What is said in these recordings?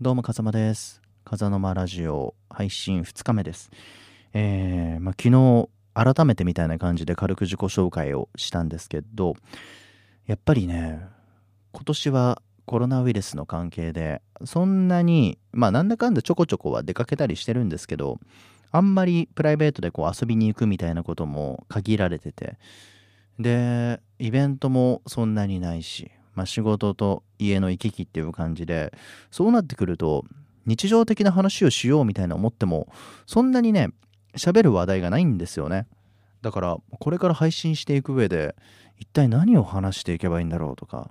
どうも、風間です。風の間ラジオ配信2日目です。えー、まあ、昨日、改めてみたいな感じで軽く自己紹介をしたんですけど、やっぱりね、今年はコロナウイルスの関係で、そんなに、まあ、なんだかんだちょこちょこは出かけたりしてるんですけど、あんまりプライベートでこう遊びに行くみたいなことも限られてて、で、イベントもそんなにないし、まあ、仕事と家の行き来っていう感じでそうなってくると日常的な話をしようみたいな思ってもそんなにね喋る話題がないんですよね。だからこれから配信していく上で一体何を話していけばいいんだろうとか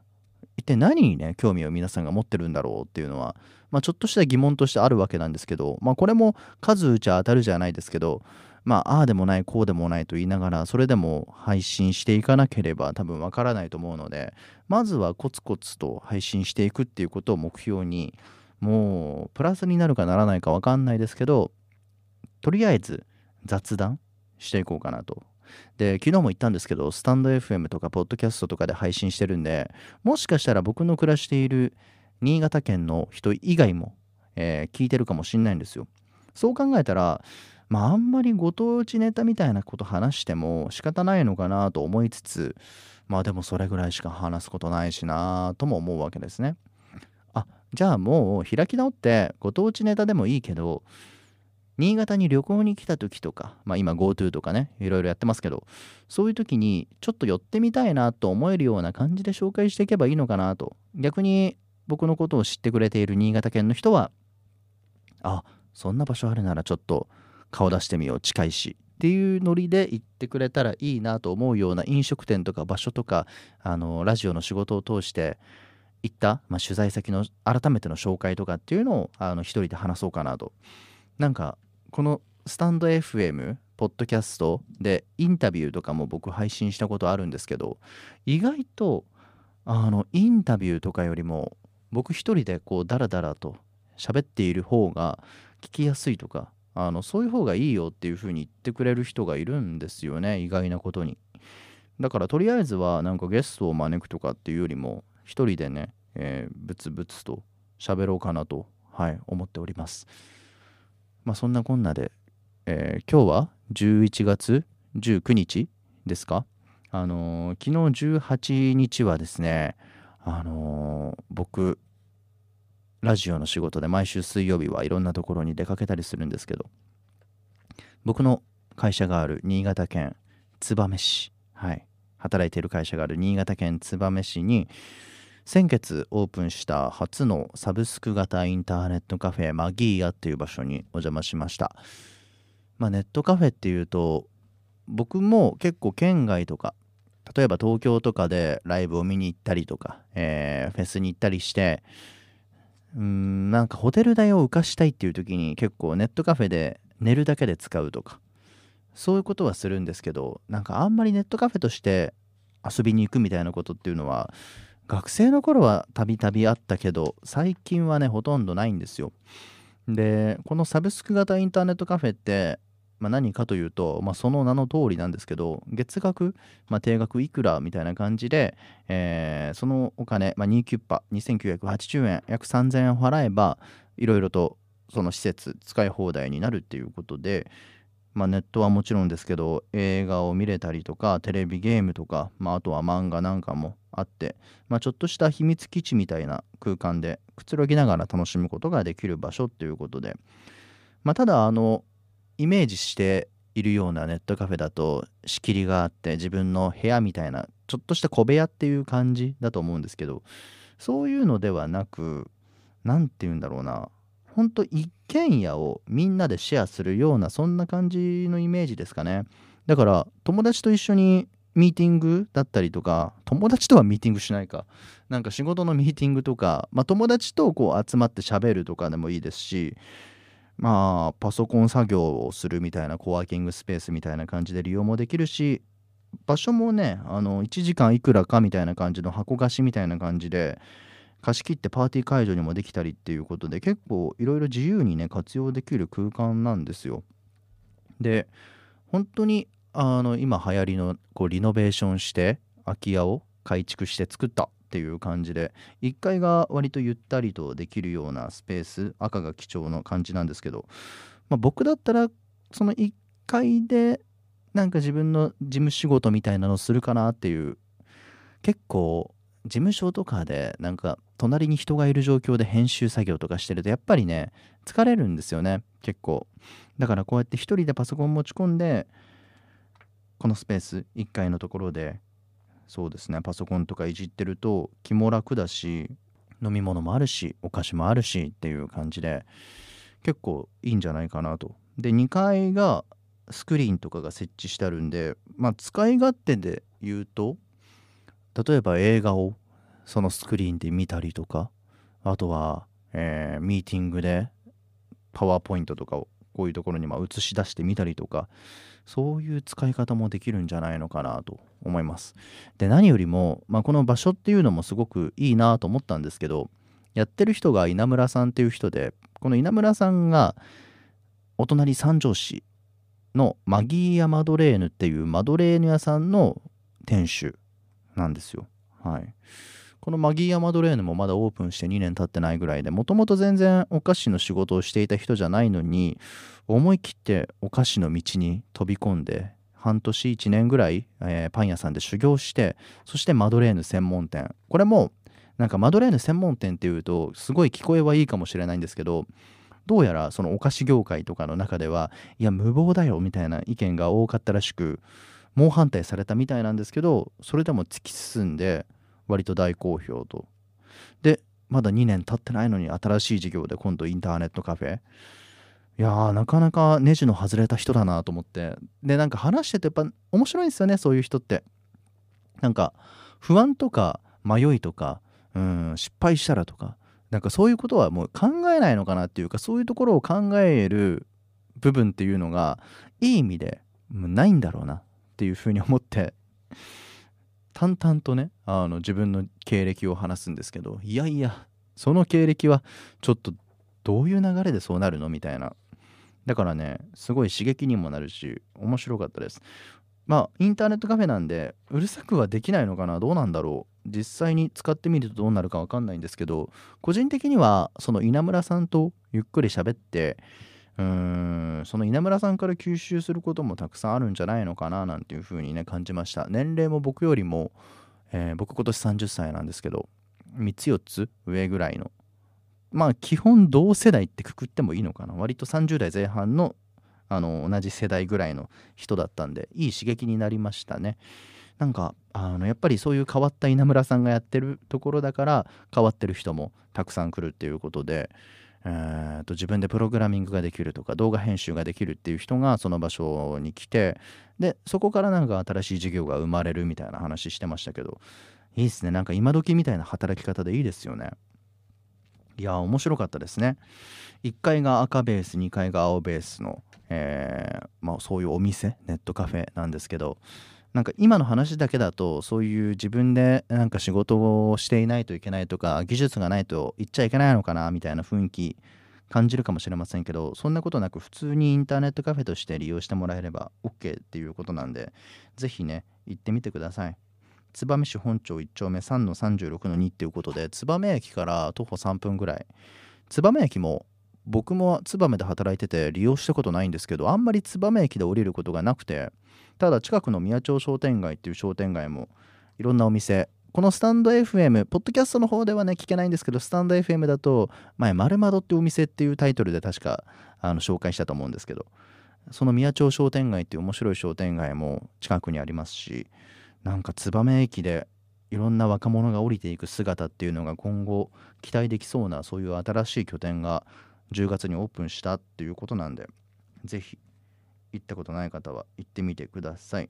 一体何にね興味を皆さんが持ってるんだろうっていうのは、まあ、ちょっとした疑問としてあるわけなんですけど、まあ、これも数打ちゃ当たるじゃないですけどまあ、ああでもない、こうでもないと言いながら、それでも配信していかなければ多分わからないと思うので、まずはコツコツと配信していくっていうことを目標に、もう、プラスになるかならないかわかんないですけど、とりあえず雑談していこうかなと。で、昨日も言ったんですけど、スタンド FM とか、ポッドキャストとかで配信してるんで、もしかしたら僕の暮らしている新潟県の人以外も、えー聞いてるかもしんないんですよ。そう考えたら、まああんまりご当地ネタみたいなこと話しても仕方ないのかなと思いつつまあでもそれぐらいしか話すことないしなとも思うわけですね。あじゃあもう開き直ってご当地ネタでもいいけど新潟に旅行に来た時とかまあ今 GoTo とかねいろいろやってますけどそういう時にちょっと寄ってみたいなと思えるような感じで紹介していけばいいのかなと逆に僕のことを知ってくれている新潟県の人はあそんな場所あるならちょっと顔出してみよう近いし。っていうノリで行ってくれたらいいなと思うような飲食店とか場所とかあのラジオの仕事を通して行った、まあ、取材先の改めての紹介とかっていうのをあの一人で話そうかなと。なんかこのスタンド FM ポッドキャストでインタビューとかも僕配信したことあるんですけど意外とあのインタビューとかよりも僕一人でこうダラダラと喋っている方が聞きやすいとかあのそういう方がいいよっていう風に言ってくれる人がいるんですよね意外なことに。だからとりあえずはなんかゲストを招くとかっていうよりも一人でね、えー、ブツブツと喋ろうかなとはい思っております。まあそんなこんなで、えー今日は11月19日ですか？あのー昨日18日はですねあのー僕ラジオの仕事で毎週水曜日はいろんなところに出かけたりするんですけど僕の会社がある新潟県燕市はい働いている会社がある新潟県燕市に先月オープンした初のサブスク型インターネットカフェマギーヤっていう場所にお邪魔しました。まあネットカフェっていうと僕も結構県外とか例えば東京とかでライブを見に行ったりとか、えーフェスに行ったりしてうんなんかホテル代を浮かしたいっていう時に結構ネットカフェで寝るだけで使うとかそういうことはするんですけどなんかあんまりネットカフェとして遊びに行くみたいなことっていうのは学生の頃はたびたびあったけど最近はねほとんどないんですよ。でこのサブスク型インターネットカフェって、まあ、何かというと、まあ、その名の通りなんですけど月額、まあ、定額いくらみたいな感じで、えーそのお金、まあ、2キュッパ2980円約3000円払えばいろいろとその施設使い放題になるっていうことで、まあ、ネットはもちろんですけど映画を見れたりとかテレビゲームとか、まあ、あとは漫画なんかもあって、まあ、ちょっとした秘密基地みたいな空間でくつろぎながら楽しむことができる場所っていうことで、まあ、ただあのイメージしているようなネットカフェだと仕切りがあって自分の部屋みたいなちょっとした小部屋っていう感じだと思うんですけどそういうのではなく何て言うんだろうな。ほんと一軒家をみんなでシェアするようなそんな感じのイメージですかね。だから友達と一緒にミーティングだったりとか友達とはミーティングしないか。なんか仕事のミーティングとか、まあ、友達とこう集まって喋るとかでもいいですしまあパソコン作業をするみたいなコワーキングスペースみたいな感じで利用もできるし場所もねあの1時間いくらかみたいな感じの箱貸しみたいな感じで貸し切ってパーティー会場にもできたりっていうことで結構いろいろ自由にね活用できる空間なんですよ。で本当にあの今流行りのこうリノベーションして空き家を改築して作ったっていう感じで1階が割とゆったりとできるようなスペース赤が基調の感じなんですけど、まあ、僕だったらその1階でなんか自分の事務仕事みたいなのするかなっていう結構事務所とかでなんか隣に人がいる状況で編集作業とかしてるとやっぱりね疲れるんですよね結構。だからこうやって一人でパソコン持ち込んでこのスペース1階のところでそうですね。パソコンとかいじってると気も楽だし飲み物もあるしお菓子もあるしっていう感じで結構いいんじゃないかなと。で2階がスクリーンとかが設置してあるんでまあ使い勝手で言うと例えば映画をそのスクリーンで見たりとかあとは、えー、ミーティングでパワーポイントとかをこういうところにま映し出してみたりとかそういう使い方もできるんじゃないのかなと思いますで何よりも、まあ、この場所っていうのもすごくいいなと思ったんですけどやってる人が稲村さんっていう人でこの稲村さんがお隣三条市のマギーヤ・マドレーヌっていうマドレーヌ屋さんの店主なんですよ。はい。このマギーヤ・マドレーヌもまだオープンして2年経ってないぐらいでもともと全然お菓子の仕事をしていた人じゃないのに思い切ってお菓子の道に飛び込んで半年1年ぐらい、えー、パン屋さんで修行してそしてマドレーヌ専門店。これもなんかマドレーヌ専門店っていうとすごい聞こえはいいかもしれないんですけどどうやらそのお菓子業界とかの中ではいや無謀だよみたいな意見が多かったらしく猛反対されたみたいなんですけどそれでも突き進んで割と大好評と。でまだ2年経ってないのに新しい事業で今度インターネットカフェ。いやーなかなかネジの外れた人だなと思って。でなんか話しててやっぱ面白いんですよねそういう人って。なんか不安とか迷いとかうん失敗したらとか。なんかそういうことはもう考えないのかなっていうかそういうところを考える部分っていうのがいい意味でないんだろうなっていうふうに思って。淡々とねあの自分の経歴を話すんですけどいやいやその経歴はちょっとどういう流れでそうなるのみたいな。だからねすごい刺激にもなるし面白かったです。まあインターネットカフェなんでうるさくはできないのかなどうなんだろう。実際に使ってみるとどうなるか分かんないんですけど個人的にはその稲村さんとゆっくり喋ってその稲村さんから吸収することもたくさんあるんじゃないのかななんていうふうにね感じました。年齢も僕よりも、えー、僕今年30歳なんですけど3つ4つ上ぐらいの。まあ基本同世代ってくくってもいいのかな。割と30代前半のあの同じ世代ぐらいの人だったんでいい刺激になりましたね。なんかあのやっぱりそういう変わった稲村さんがやってるところだから変わってる人もたくさん来るっていうことでえー、と自分でプログラミングができるとか動画編集ができるっていう人がその場所に来てでそこからなんか新しい事業が生まれるみたいな話してましたけどいいっすね。なんか今時みたいな働き方でいいですよね。いや面白かったですね。1階が赤ベース2階が青ベースの、えー、まあ、そういうお店ネットカフェなんですけどなんか今の話だけだとそういう自分でなんか仕事をしていないといけないとか技術がないと言っちゃいけないのかなみたいな雰囲気感じるかもしれませんけどそんなことなく普通にインターネットカフェとして利用してもらえれば OK っていうことなんで是非ね行ってみてください。燕市本町1丁目3の36の2っていうことで燕駅から徒歩3分ぐらい。燕駅も僕も燕で働いてて利用したことないんですけどあんまり燕駅で降りることがなくてただ近くの宮町商店街っていう商店街もいろんなお店このスタンド FM、ポッドキャストの方ではね、聞けないんですけど、スタンド FM だと、前、丸窓ってお店っていうタイトルで確かあの紹介したと思うんですけど、その宮町商店街っていう面白い商店街も近くにありますし、なんか燕駅でいろんな若者が降りていく姿っていうのが今後期待できそうな、そういう新しい拠点が10月にオープンしたっていうことなんで、ぜひ行ったことない方は行ってみてください。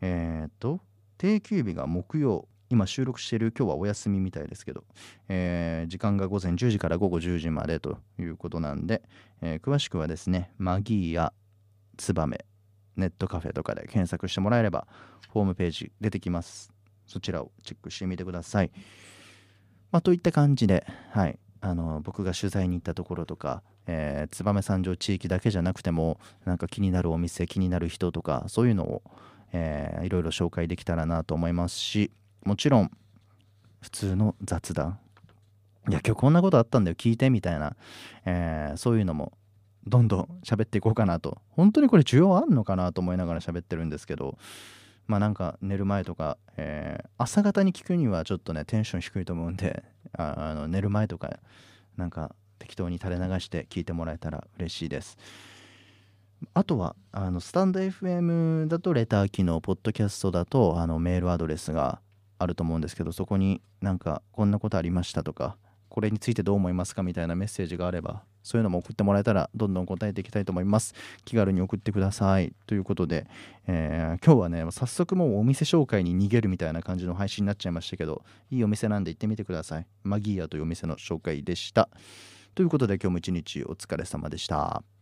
えっ、と、定休日が木曜、今収録している今日はお休みみたいですけど、えー、時間が午前10時から午後10時までということなんで、えー、詳しくはですね、マギーやツバメ、ネットカフェとかで検索してもらえれば、ホームページ出てきます。そちらをチェックしてみてください。まあ、といった感じで、はい、あの僕が取材に行ったところとか、えー、燕三条地域だけじゃなくてもなんか気になるお店気になる人とかそういうのを、えー、いろいろ紹介できたらなと思いますしもちろん普通の雑談。いや今日こんなことあったんだよ聞いてみたいな、えー、そういうのもどんどん喋っていこうかなと。本当にこれ需要あんのかなと思いながら喋ってるんですけどまあなんか寝る前とか、えー、朝方に聞くにはちょっとねテンション低いと思うんで あの寝る前とかなんか適当に垂れ流して聞いてもらえたら嬉しいです。あとはあのスタンド FM だとレター機能ポッドキャストだとあのメールアドレスがあると思うんですけどそこになんかこんなことありましたとかこれについてどう思いますかみたいなメッセージがあればそういうのも送ってもらえたらどんどん答えていきたいと思います。気軽に送ってください。ということで、えー、今日はね早速もうお店紹介に逃げるみたいな感じの配信になっちゃいましたけどいいお店なんで行ってみてください。マギーヤというお店の紹介でした。ということで今日も一日お疲れ様でした。